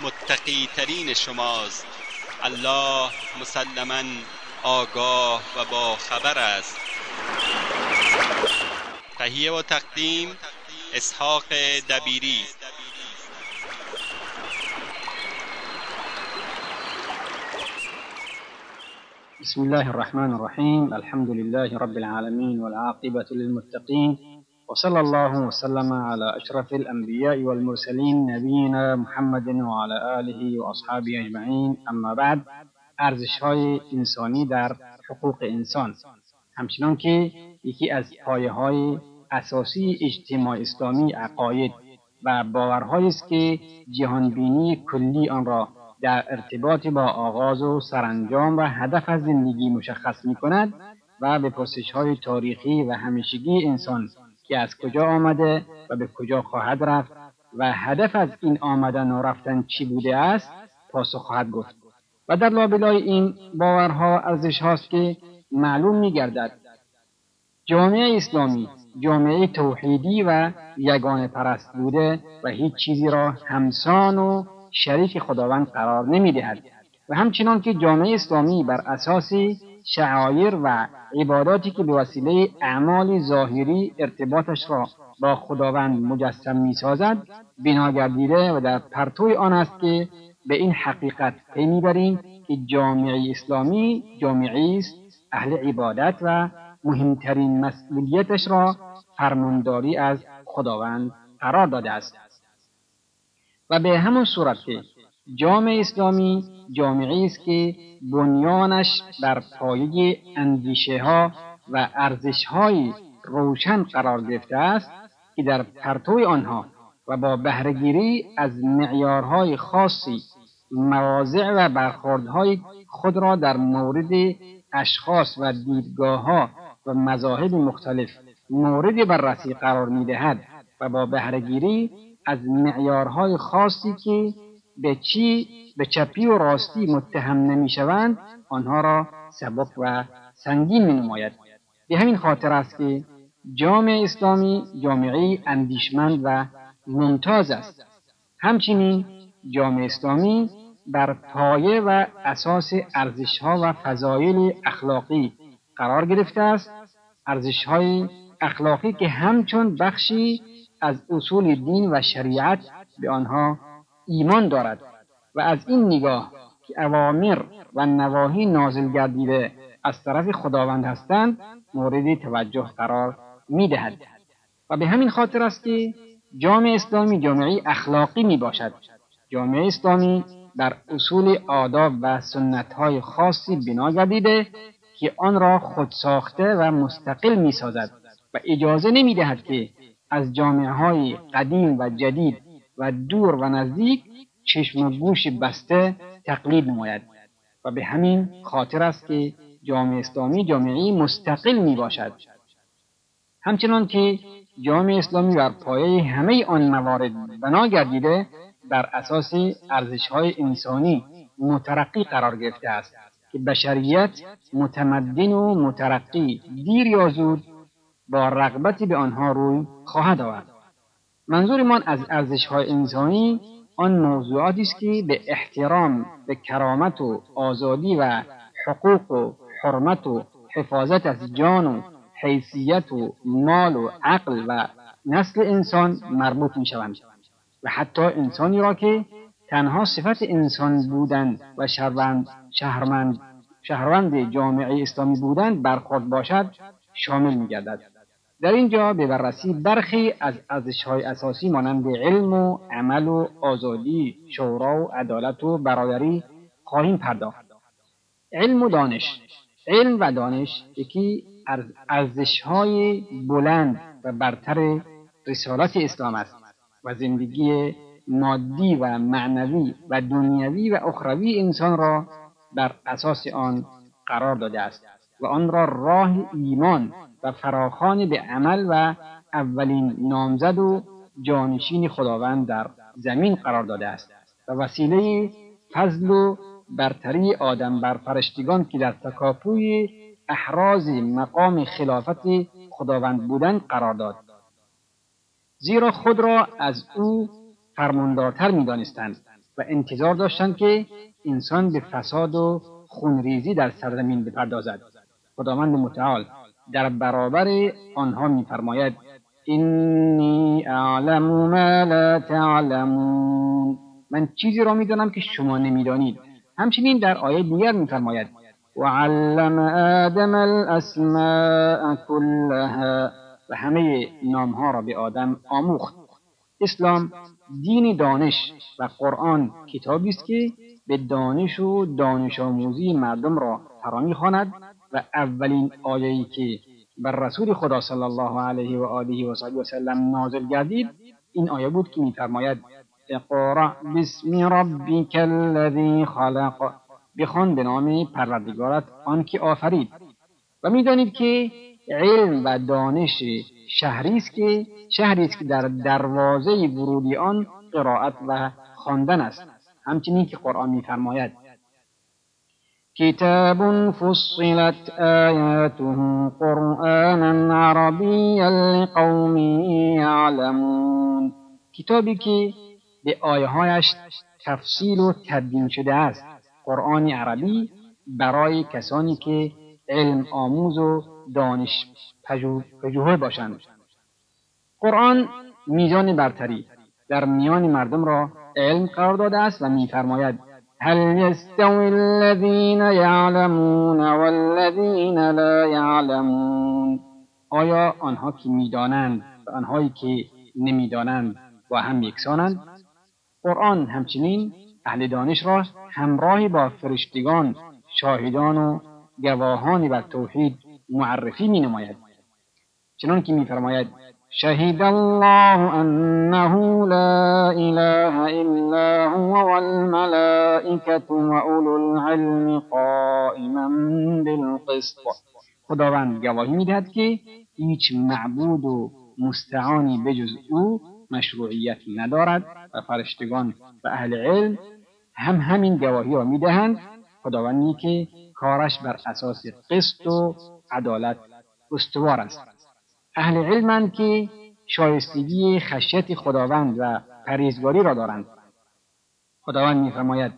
متقی ترین شماست. الله مسلما آگاه و با خبر است. تهیه و تقدیم اسحاق دبیری. بسم الله الرحمن الرحيم الحمد لله رب العالمين والعاقبة للمتقين وصلى الله وسلم على أشرف الأنبياء والمرسلين نبينا محمد وعلى آله وأصحابه أجمعين. اما بعد ارزش های انسانی در حقوق انسان. همچنان که یکی از پایه های اساسی اجتماع اسلامی عقاید و باورهایی است که جهانبینی کلی آن را در ارتباط با آغاز و سرانجام و هدف از زندگی مشخص می کند و به پرسش های تاریخی و همیشگی انسان که از کجا آمده و به کجا خواهد رفت و هدف از این آمدن و رفتن چی بوده است پاسخ خواهد گفت. و در لابلای این باورها ارزش هاست که معلوم می گردد جامعه اسلامی جامعه توحیدی و یگانه پرست بوده و هیچ چیزی را همسان و شریک خداوند قرار نمی دهد و همچنان که جامعه اسلامی بر اساس شعایر و عباداتی که به وسیله اعمال ظاهری ارتباطش را با خداوند مجسم می سازد بنا گردیده و در پرتوی آن است که به این حقیقت پی می‌بریم که جامعه اسلامی جامعه است اهل عبادت و مهمترین مسئولیتش را فرمانداری از خداوند قرار داده است. و به همون صورت که جامعه اسلامی جامعه است که بنیانش بر پایه اندیشه ها و ارزش های روشن قرار گرفته است که در پرتوی آنها و با بهرهگیری از معیارهای خاصی مواضع و برخوردهای خود را در مورد اشخاص و دیدگاه ها و مذاهب مختلف مورد بررسی قرار می دهد و با بهرهگیری از معیارهای خاصی که به چی به چپی و راستی متهم نمی‌شوند آنها را سبک و سنگین می نماید به همین خاطر است که جامعه اسلامی جامعه اندیشمند و ممتاز است. همچنین جامعه اسلامی بر پایه و اساس ارزشها و فضایل اخلاقی قرار گرفته است. ارزشهای اخلاقی که همچون بخشی از اصول دین و شریعت به آنها ایمان دارد و از این نگاه که اوامر و نواهی نازل گردیده از طرف خداوند هستند مورد توجه قرار می دهد. و به همین خاطر است که جامعه اسلامی جامعه اخلاقی می باشد جامعه اسلامی در اصول آداب و سنتهای خاصی بنا گردیده که آن را خود ساخته و مستقل می سازد و اجازه نمی دهد که از جامعه های قدیم و جدید و دور و نزدیک چشم و گوش بسته تقلید نماید و به همین خاطر است که جامعه اسلامی جامعه مستقل می باشد همچنان که جامعه اسلامی بر پایه همه آن موارد بنا گردیده بر اساس ارزش های انسانی مترقی قرار گرفته است که بشریت متمدن و مترقی دیر یا زود با رغبتی به آنها روی خواهد آورد. منظورمان از ارزش های انسانی آن موضوعاتی است که به احترام به کرامت و آزادی و حقوق و حرمت و حفاظت از جان و حیثیت و مال و عقل و نسل انسان مربوط می شوند و حتی انسانی را که تنها صفت انسان بودن و شهروند شهرمند شهروند جامعه اسلامی بودن برخورد باشد شامل میگردد. در اینجا به بررسی برخی از ارزشهای اساسی مانند علم و عمل و آزادی شورا و عدالت و برادری خواهیم پرداخت. علم و دانش. علم و دانش یکی ارزشهای بلند و برتر رسالت اسلام است و زندگی مادی و معنوی و دنیوی و اخروی انسان را بر اساس آن قرار داده است و آن را راه ایمان و فراخان به عمل و اولین نامزد و جانشین خداوند در زمین قرار داده است و وسیله فضل و برتری آدم بر فرشتگان که در تکاپوی احراز مقام خلافت خداوند بودن قرار داد. زیرا خود را از او فرماندارتر می‌دانستند و انتظار داشتند که انسان به فساد و خونریزی در سرزمین بپردازد. خداوند متعال در برابر آنها میفرماید اینی اعلم ما لا تعلمون. من چیزی را می‌دانم که شما نمی‌دانید. همچنین در آیه دیگر میفرماید وعلم آدم الاسماء كلها و همه نامها را به آدم آموخت. اسلام دین دانش و قرآن کتابی است که به دانش و دانش آموزی مردم را فرا می‌خواند و اولین آیه‌ای که بر رسول خدا صلی الله علیه و آله و سلم نازل گردید این آیه بود که میفرماید اقرا بسم ربک الذی خلق. بخوان به نام پروردگارت آنکه آفرید. و می‌دانید که علم و دانش شهری است که شهری است که در دروازه ورودی آن قرائت و خواندن است. همچنین که قرآن میفرماید كتاب فصلت آياته قرآنا عربيا لقوم يعلمون. کتابی که به آیههایش تفصیل و تبیین شده است. قرآن عربی برای کسانی که علم آموز و دانش پژوه باشند. قرآن میزان برتری در میان مردم را علم قرار داده است و میفرماید هل يستوي الذين يعلمون والذين لا يعلمون؟ آیا آنها که می‌دانند و آنهایی که نمی‌دانند با هم یکسانند؟ قرآن همچنین اهل دانش را همراهی با فرشتگان شاهدان و گواهانی بر توحید معرفی می نماید چنان که میفرماید شهد الله انه لا اله الا هو والملائكه واولو العلم قائما بالقسط. خداوند گواهی می‌دهد که هیچ معبود و مستعانی بجز او مشروعیت ندارد و فرشتگان و اهل علم هم همین گواهی را می‌دهند. خداوندی که کارش بر اساس قسط و عدالت استوار است. اهل علمند که شایستگی خشیت خداوند و پریزگاری را دارند. خداوند میفرماید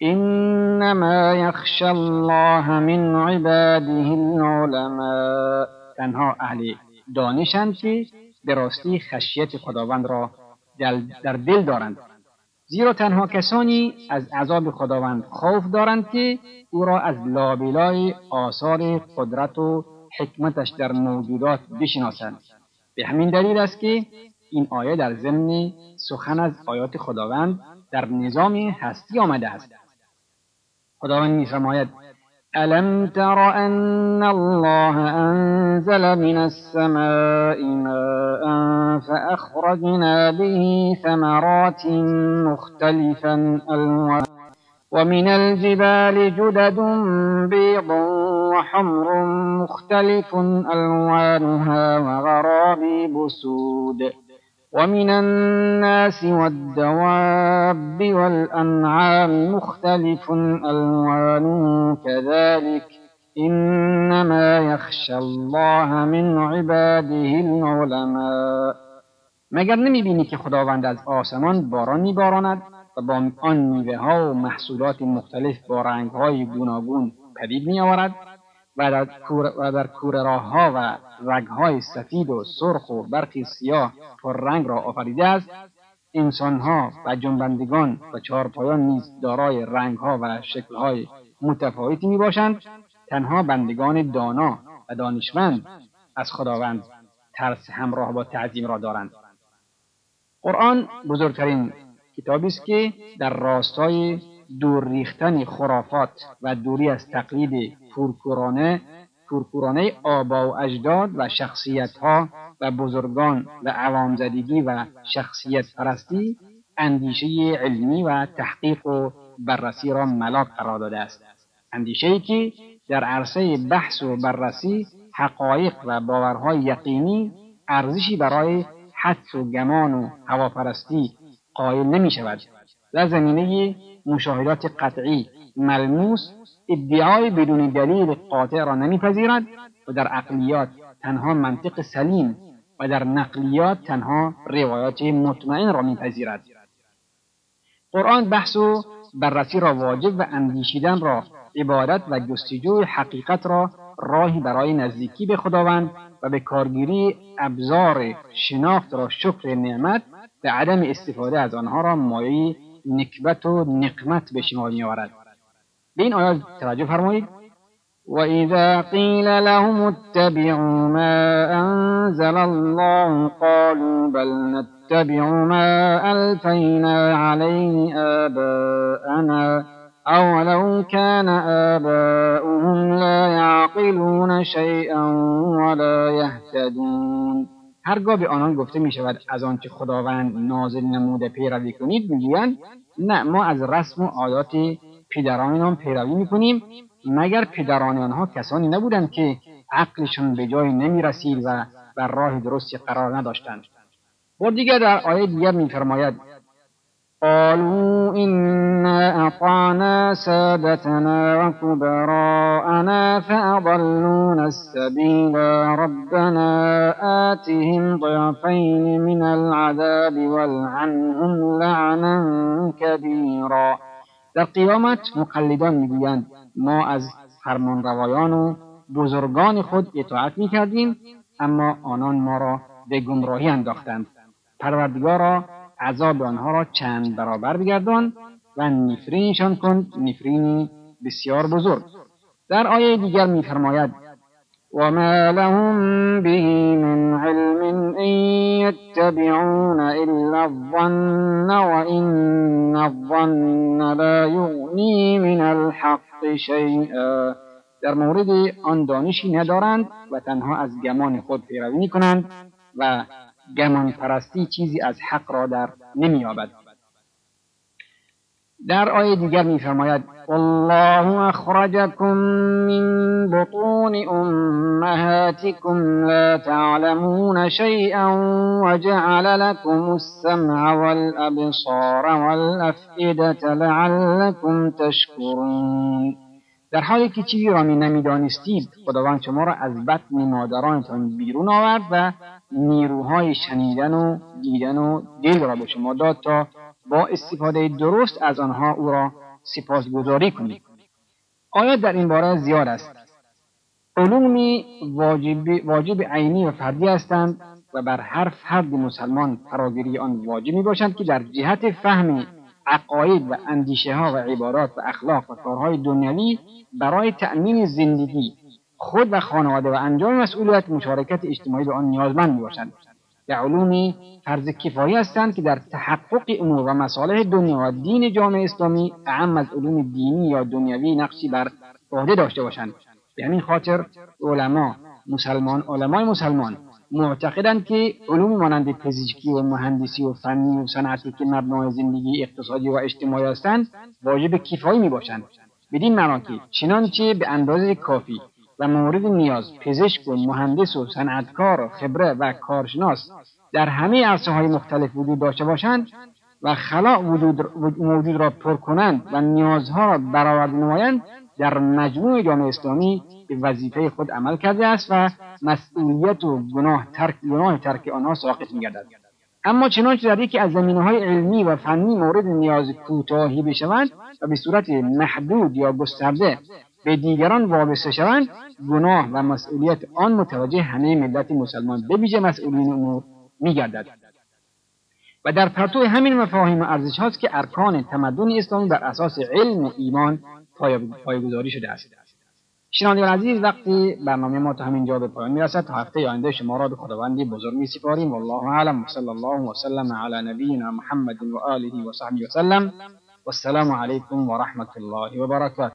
انما یخشى الله من عباده العلماء. تنها اهل دانشند که به راستی خشیت خداوند را در دل دارند. زیرا تنها کسانی از عذاب خداوند خوف دارند که او را از لابلای آثار قدرت و حکمتش در موجودات بشناسند. به همین دلیل است که این آیه در ضمن سخن از آیات خداوند در نظام هستی آمده است. خداوند میفرماید الم تر ان الله انزل من السماء ماء فاخرجنا به ثمرات مختلفا الوان ومن الجبال جدد بيض وحمر مختلف ألوانها وغرابيب سود. ومن الناس والدواب والأنعام مختلف ألوانه كذلك. إنما يخشى الله من عباده العلماء. مگر نمی بینی که خداوند از آسمان باران میباراند؟ و با آن میوه ها و محصولات مختلف با رنگ های گوناگون پدید می آورد و در کور, و در کوره راه ها و رگ های سفید و سرخ و برقی سیاه پر رنگ را آفریده است. انسان ها و جنبندگان و چهارپایان نیز دارای رنگ ها و شکل های متفاوتی می باشند تنها بندگان دانا و دانشمند از خداوند ترس همراه با تعظیم را دارند. قرآن بزرگترین کتابی است که در راستای دور ریختن خرافات و دوری از تقلید پورکورانه پورکورانه آبا و اجداد و شخصیت ها و بزرگان و عوام زدگی و شخصیت پرستی اندیشه علمی و تحقیق و بررسی را ملاک قرار داده است. اندیشه ای که در عرصه بحث و بررسی حقایق و باورهای یقینی ارزشی برای حدس و گمان و هواپرستی قائل نمی شود در زمینه مشاهدات قطعی ملموس ادعای بدون دلیل قاطع را نمیپذیرد و در عقلیات تنها منطق سلیم و در نقلیات تنها روایات مطمئن را میپذیرد. قرآن بحث و بررسی را واجب و اندیشیدن را عبادت و جستجوی حقیقت را راهی برای نزدیکی به خداوند و به کارگیری ابزار شناخت را شکر نعمت و عدم استفاده از آنها را مایه نکبت و نقمت به شما میآورد. به این آیات توجه فرمایید. وإذا قيل لهم اتبعوا ما أنزل الله قالوا بل نتبع ما ألفينا عليه آباءنا. أولو كان آباؤهم لا يعقلون شيئا ولا يهتدون هرگاه به آنان گفته می شود از آنچه خداوند نازل نموده پیروی کنید می‌گویند نه ما از رسم و عادات پدرانمان پیروی می‌کنیم مگر پدران آنها کسانی نبودند که عقلشان به جای نمی رسید و بر راه درستی قرار نداشتند. بار دیگر در آیه دیگر میفرماید قالوا إنا أطعنا سادتنا وكبراءنا فأضلونا السبيل ربنا آتهم ضعفين من العذاب والعنهم لعنا كبيرا در قیامت مقلدان می‌گویند ما از فرمانروایان و بزرگان خود اطاعت می‌کردیم اما آنان ما را به گمراهی انداختند. پروردگارا عذاب آنها را چند برابر بگردان و نفرینشان کن نفرینی بسیار بزرگ. در آیه دیگر میفرماید وما لهم به من علم إن يتبعون إلا الظن وإن الظن لا يغني من الحق شيئا. در مورد آن دانشی ندارند و تنها از گمان خود پیروی می کنند و گمان پرستی چیزی از حق را در نمییابد. در آیه دیگر میفرماید والله اخرجكم من بطون امهاتكم لا تعلمون شيئا وجعل لكم السمع والابصار والافئده لعلكم تشكرون. در حالی که چیزی را می نمی‌دانستید خداوند شما را از بطن مادرانتان بیرون آورد و نیروهای شنیدن و دیدن و دل را به شما داد تا با استفاده درست از آنها او را سپاسگزاری کنید. آیات در این باره زیاد است. علومی واجب, واجب عینی و فردی هستند و بر هر فرد مسلمان فراگیری آن واجب می باشند که در جهت فهم عقاید و اندیشه ها و عبارات و اخلاق و کارهای دنیوی برای تأمین زندگی خود و خانواده و انجام مسئولیت مشارکت اجتماعی به آن نیازمند می باشند. به علومی فرض کفایی هستند که در تحقق امور و مصالح دنیا و دین جامعه اسلامی اهم از علوم دینی یا دنیوی نقشی بر عهده داشته باشند. به همین خاطر علما مسلمان علمای مسلمان معتقدند که علوم مانند پزشکی و مهندسی و فنی و صنعتی که مبنای زندگی اقتصادی و اجتماعی هستند واجب کفایی می باشند بدین معنا که چنانچه به اندازه کافی و مورد نیاز پزشک و مهندس و صنعتکار و خبره و کارشناس در همه عرصه های مختلف وجود داشته باشند و خلا موجود را پر کنند و نیازها را برآورده نمایند در مجموع جامعه اسلامی به وظیفه خود عمل کرده است و مسئولیت و گناه ترک گناه ترک آنها ساقط میگردد. اما چنانچه در یکی از زمینه های علمی و فنی مورد نیاز کوتاهی بشوند و به صورت محدود یا گسترده به دیگران وابسته شوند گناه و مسئولیت آن متوجه همه ملت مسلمان به ویژه مسئولین امور میگردد. و در پرتو همین مفاهیم و ارزش هاست که ارکان تمدن اسلامی بر اساس علم و ایمان پایگذاری شده است. شنوندگان عزیز وقتی برنامه ما تا همین جا به پایان می‌رسد تا هفته آینده شما را به خداوندی بزرگ می سپاریم والله اعلم. و صلی الله وسلم علی نبینا محمد و آله و صحبه وسلم والسلام علیکم و رحمت الله و برکاته.